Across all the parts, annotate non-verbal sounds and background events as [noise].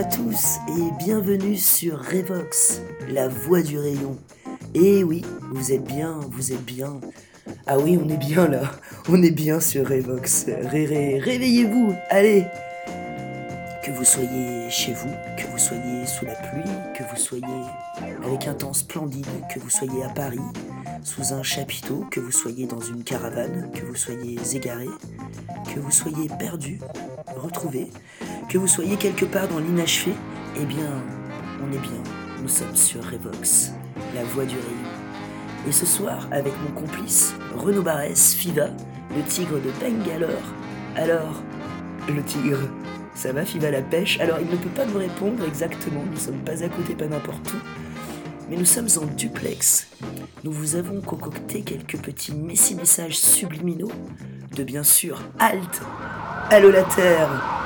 à tous et bienvenue sur Revox, la voix du rayon. Et oui, vous êtes bien, vous êtes bien. Ah oui, on est bien là, [laughs] on est bien sur Revox. Ré, réveillez-vous, allez Que vous soyez chez vous, que vous soyez sous la pluie, que vous soyez avec un temps splendide, que vous soyez à Paris, sous un chapiteau, que vous soyez dans une caravane, que vous soyez égaré, que vous soyez perdu, retrouvé, que vous soyez quelque part dans l'inachevé, eh bien, on est bien. Nous sommes sur Revox, la voix du rayon. Et ce soir, avec mon complice, Renaud Barès, Fiva, le tigre de Bangalore. Alors, le tigre, ça va Fiva la pêche? Alors, il ne peut pas nous répondre exactement, nous sommes pas à côté, pas n'importe où. Mais nous sommes en duplex. Nous vous avons concocté quelques petits messages subliminaux de bien sûr Halte. Allô la Terre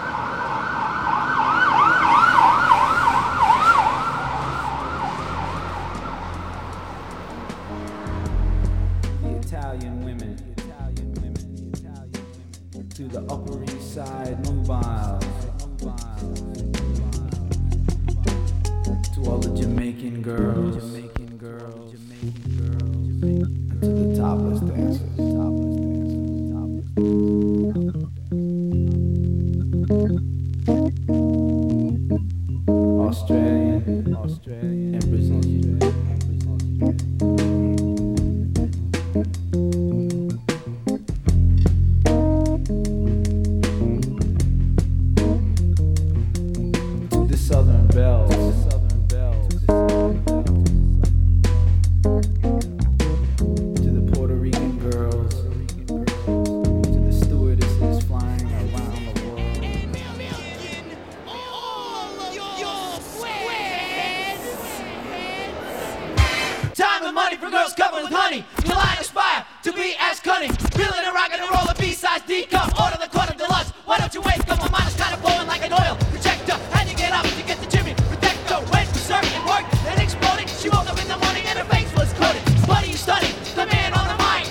For girls covered with honey. Will I aspire to be as cunning? Feeling a rock and roll a B-size D cup. Order the quarter deluxe. Why don't you wake up? My mind is kind of blowing like an oil projector. Had to get up to get the Jimmy protector. Went surf and work, then exploded. She woke up in the morning and her face was coated. You studying? The man on the mic.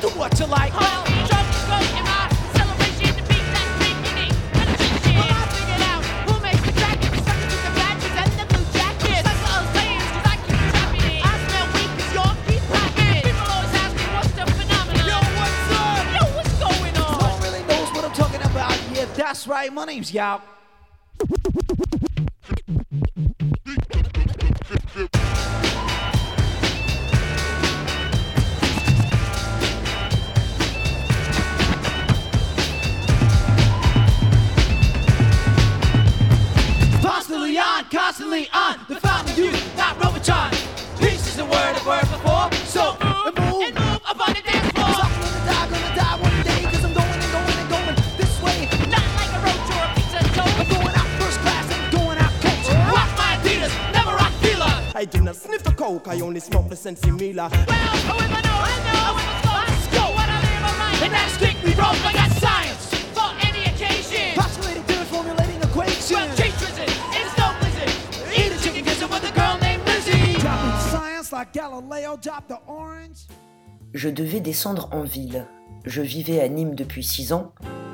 Do what you like. Well, right. My name's Yao. Constantly on, constantly on. The fountain of youth, not Robotron. Peace is the word I've heard only smoke the Sensi Mila. Well, who am I know? I know. Let's go. What I live on right. And that's strictly wrong. I got science for any occasion. Postulating theories, formulating equations. Well, cheat twisted, it's no blizzard. Eat a chicken gizzard with a girl named Lizzie. Dropping science like Galileo dropped the orange. Je devais descendre en ville. Je vivais à Nîmes depuis 6 ans,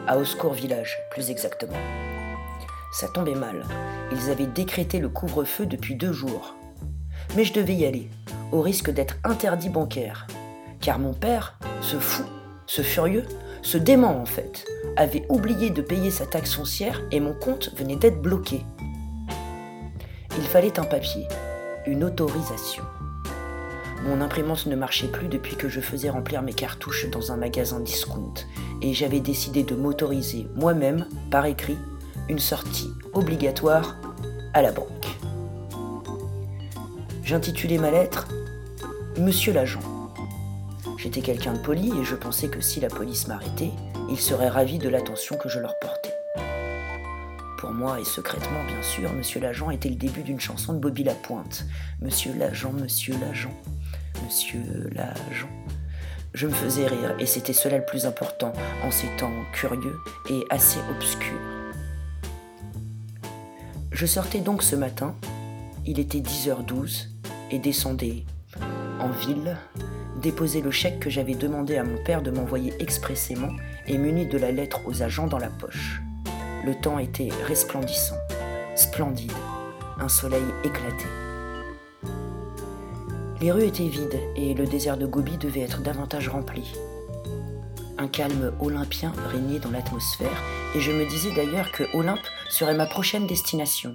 à Oscourt Village, plus exactement. Ça tombait mal. Ils avaient décrété le couvre-feu depuis deux jours. Mais je devais y aller, au risque d'être interdit bancaire. Car mon père, ce fou, ce furieux, ce dément en fait, avait oublié de payer sa taxe foncière et mon compte venait d'être bloqué. Il fallait un papier, une autorisation. Mon imprimante ne marchait plus depuis que je faisais remplir mes cartouches dans un magasin discount et j'avais décidé de m'autoriser moi-même, par écrit, une sortie obligatoire à la banque. J'intitulais ma lettre Monsieur l'agent. J'étais quelqu'un de poli et je pensais que si la police m'arrêtait, ils seraient ravis de l'attention que je leur portais. Pour moi, et secrètement bien sûr, Monsieur l'agent était le début d'une chanson de Bobby Lapointe. Monsieur l'agent, monsieur l'agent, monsieur l'agent. Je me faisais rire, et c'était cela le plus important en ces temps curieux et assez obscurs. Je sortais donc ce matin, il était 10h12, et en ville, déposer le chèque que j'avais demandé à mon père de m'envoyer expressément et muni de la lettre aux agents dans la poche. Le temps était resplendissant. splendide, un soleil éclaté. Les rues étaient vides et le désert de Gobi devait être davantage rempli. Un calme olympien régnait dans l'atmosphère et je me disais d'ailleurs que Olympe serait ma prochaine destination.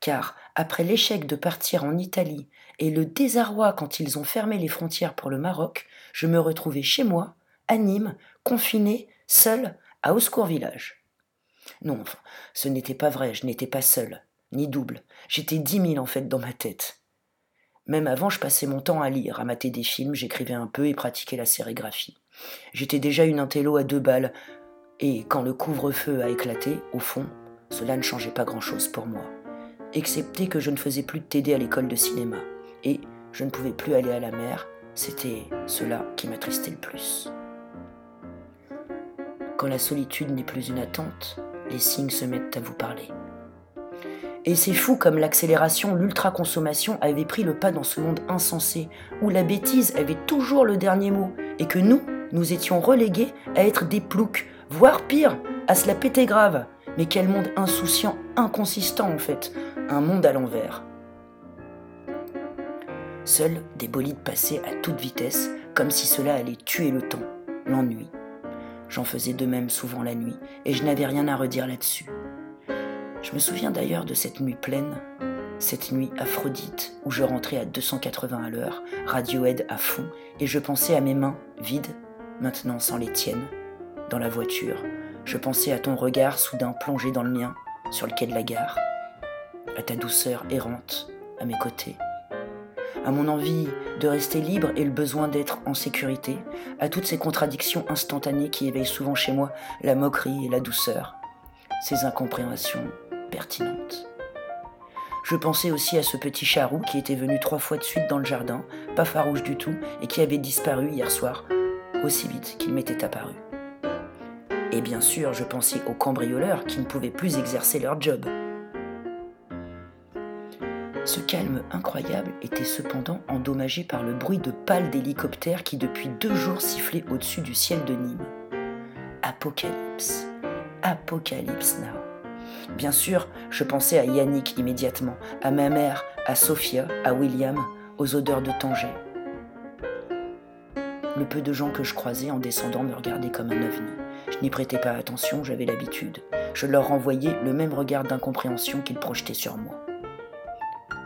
Car après l'échec de partir en Italie et le désarroi quand ils ont fermé les frontières pour le Maroc, je me retrouvais chez moi, à Nîmes, confiné, seul, à Hauscourt Village. Non, ce n'était pas vrai, je n'étais pas seul, ni double. J'étais dix mille en fait dans ma tête. Même avant, je passais mon temps à lire, à mater des films, j'écrivais un peu et pratiquais la sérigraphie. J'étais déjà une intello à deux balles, et quand le couvre-feu a éclaté, au fond, cela ne changeait pas grand-chose pour moi, excepté que je ne faisais plus de TD à l'école de cinéma, et je ne pouvais plus aller à la mer, c'était cela qui m'attristait le plus. Quand la solitude n'est plus une attente, les signes se mettent à vous parler. Et c'est fou comme l'accélération, l'ultra-consommation avait pris le pas dans ce monde insensé, où la bêtise avait toujours le dernier mot, et que nous, nous étions relégués à être des ploucs, voire pire, à se la péter grave. Mais quel monde insouciant, inconsistant en fait, un monde à l'envers. Seuls des bolides passaient à toute vitesse, comme si cela allait tuer le temps, l'ennui. J'en faisais de même souvent la nuit, et je n'avais rien à redire là-dessus. Je me souviens d'ailleurs de cette nuit pleine, cette nuit Aphrodite, où je rentrais à 280 à l'heure, Radiohead à fond, et je pensais à mes mains, vides, maintenant sans les tiennes, dans la voiture. Je pensais à ton regard soudain plongé dans le mien, sur le quai de la gare, à ta douceur errante, à mes côtés, à mon envie de rester libre et le besoin d'être en sécurité, à toutes ces contradictions instantanées qui éveillent souvent chez moi la moquerie et la douceur, ces incompréhensions pertinentes. Je pensais aussi à ce petit charou qui était venu trois fois de suite dans le jardin, pas farouche du tout, et qui avait disparu hier soir, aussi vite qu'il m'était apparu. Et bien sûr, je pensais aux cambrioleurs qui ne pouvaient plus exercer leur job. Ce calme incroyable était cependant endommagé par le bruit de pales d'hélicoptères qui depuis deux jours sifflaient au-dessus du ciel de Nîmes. Apocalypse. Apocalypse now. Bien sûr, je pensais à Yannick immédiatement, à ma mère, à Sophia, à William, aux odeurs de Tanger. Le peu de gens que je croisais en descendant me regardaient comme un ovni. Je n'y prêtais pas attention, j'avais l'habitude. Je leur renvoyais le même regard d'incompréhension qu'ils projetaient sur moi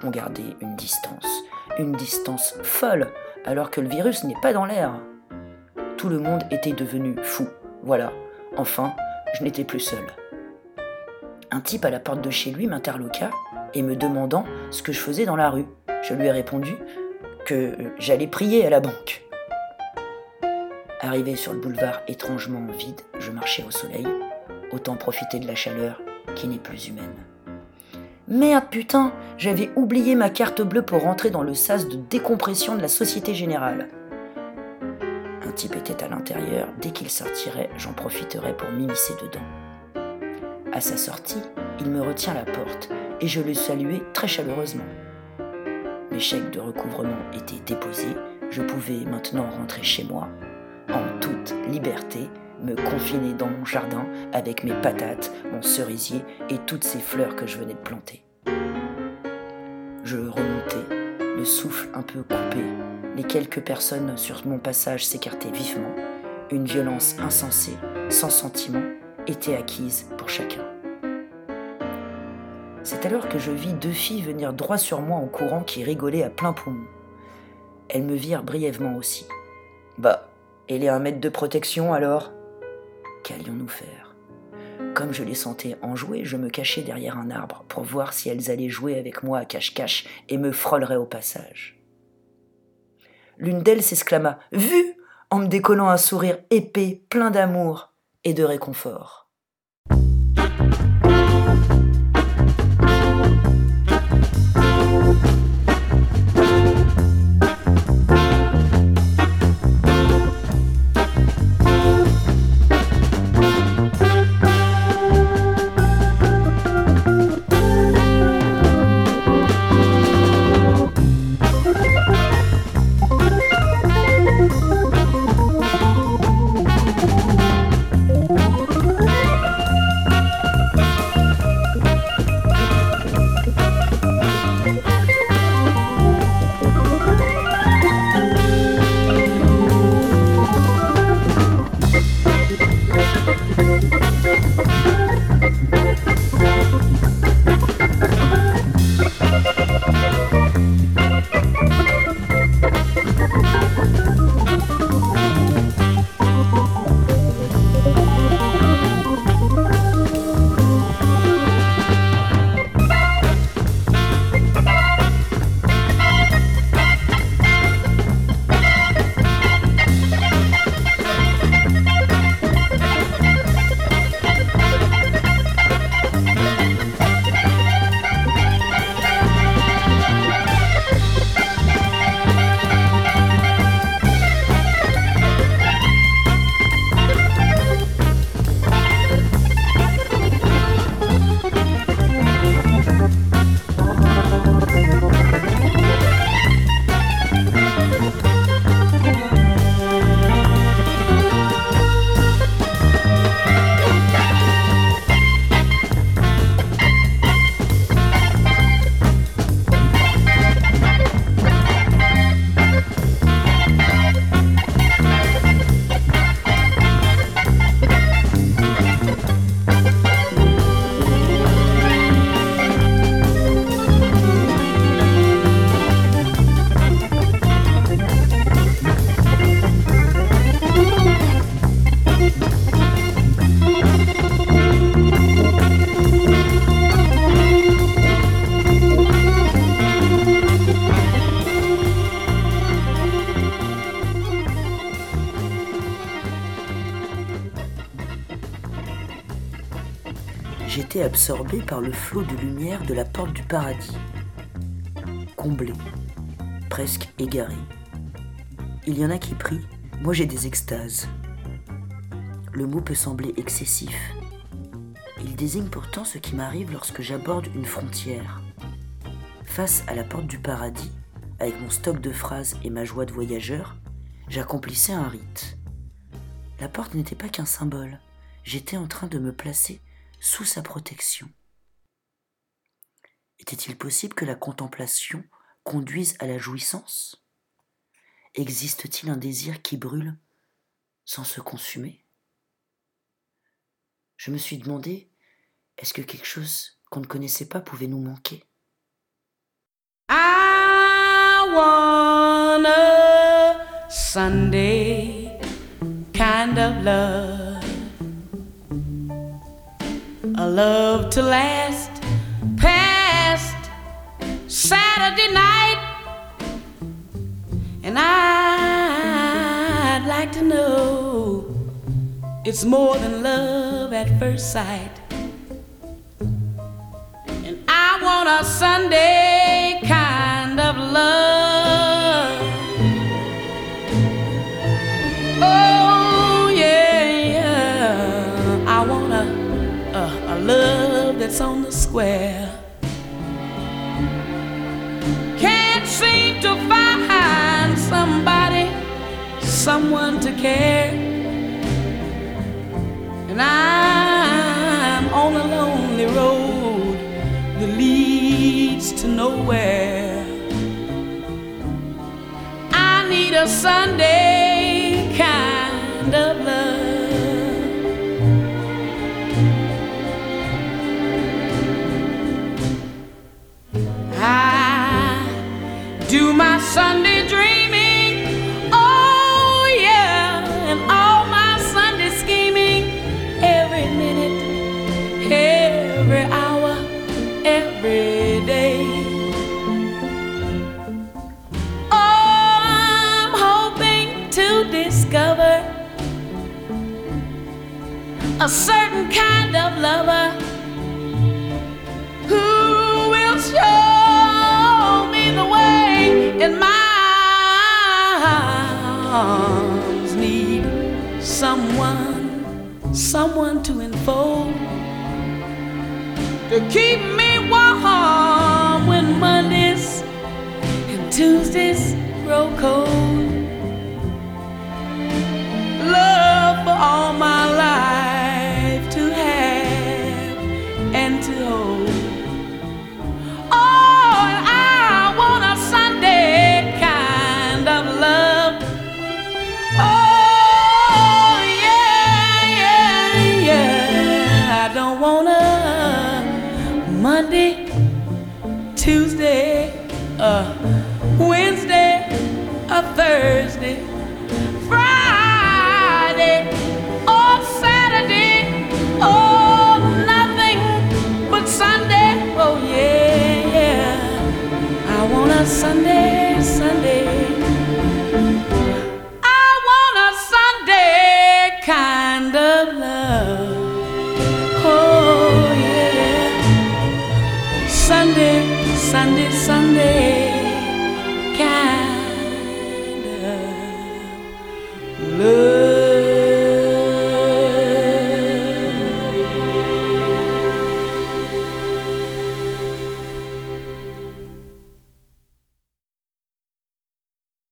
on gardait une distance, une distance folle, alors que le virus n'est pas dans l'air. Tout le monde était devenu fou. Voilà, enfin, je n'étais plus seul. Un type à la porte de chez lui m'interloqua et me demandant ce que je faisais dans la rue. Je lui ai répondu que j'allais prier à la banque. Arrivé sur le boulevard étrangement vide, je marchais au soleil, autant profiter de la chaleur qui n'est plus humaine. Merde putain, j'avais oublié ma carte bleue pour rentrer dans le sas de décompression de la Société Générale. Un type était à l'intérieur, dès qu'il sortirait, j'en profiterais pour m'immiscer dedans. À sa sortie, il me retient la porte et je le saluais très chaleureusement. Mes chèques de recouvrement étaient déposés, je pouvais maintenant rentrer chez moi, liberté, me confiner dans mon jardin avec mes patates, mon cerisier et toutes ces fleurs que je venais de planter. Je remontais, le souffle un peu coupé. Les quelques personnes sur mon passage s'écartaient vivement. Une violence insensée, sans sentiment, était acquise pour chacun. C'est alors que je vis deux filles venir droit sur moi en courant qui rigolaient à plein poumon. Elles me virent brièvement aussi. Bah, et les un mètre de protection alors? Qu'allions-nous faire? Comme je les sentais enjouer, je me cachais derrière un arbre pour voir si elles allaient jouer avec moi à cache-cache et me frôleraient au passage. L'une d'elles s'exclama Vu en me décollant un sourire épais, plein d'amour et de réconfort. Absorbé par le flot de lumière de la porte du paradis. Comblé, presque égaré. Il y en a qui prient, moi j'ai des extases. Le mot peut sembler excessif. Il désigne pourtant ce qui m'arrive lorsque j'aborde une frontière. Face à la porte du paradis, avec mon stock de phrases et ma joie de voyageur, j'accomplissais un rite. La porte n'était pas qu'un symbole, j'étais en train de me placer sous sa protection. Était-il possible que la contemplation conduise à la jouissance? Existe-t-il un désir qui brûle sans se consumer? Je me suis demandé, est-ce que quelque chose qu'on ne connaissait pas pouvait nous manquer? I. Love to last past Saturday night. And I'd like to know it's more than love at first sight. And I want a Sunday kind of love. That's on the square. Can't seem to find somebody, someone to care. And I'm on a lonely road that leads to nowhere. I need a Sunday kind of love. Someone to enfold. To keep me warm when mondays and tuesdays grow cold Thursday, Friday, or Saturday. Oh, nothing but Sunday. Oh, yeah, yeah. I want a Sunday, Sunday.